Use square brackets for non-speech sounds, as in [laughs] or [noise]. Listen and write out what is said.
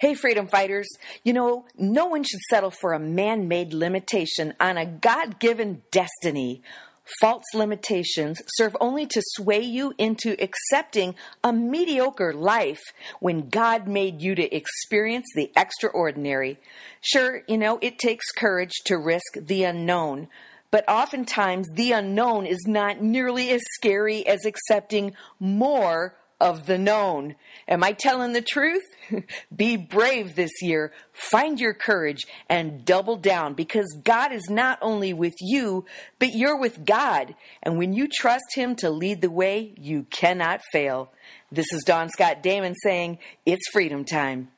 Hey, freedom fighters. You know, no one should settle for a man made limitation on a God given destiny. False limitations serve only to sway you into accepting a mediocre life when God made you to experience the extraordinary. Sure, you know, it takes courage to risk the unknown, but oftentimes the unknown is not nearly as scary as accepting more of the known. Am I telling the truth? [laughs] Be brave this year. Find your courage and double down because God is not only with you, but you're with God. And when you trust Him to lead the way, you cannot fail. This is Dawn Scott Damon saying, It's freedom time.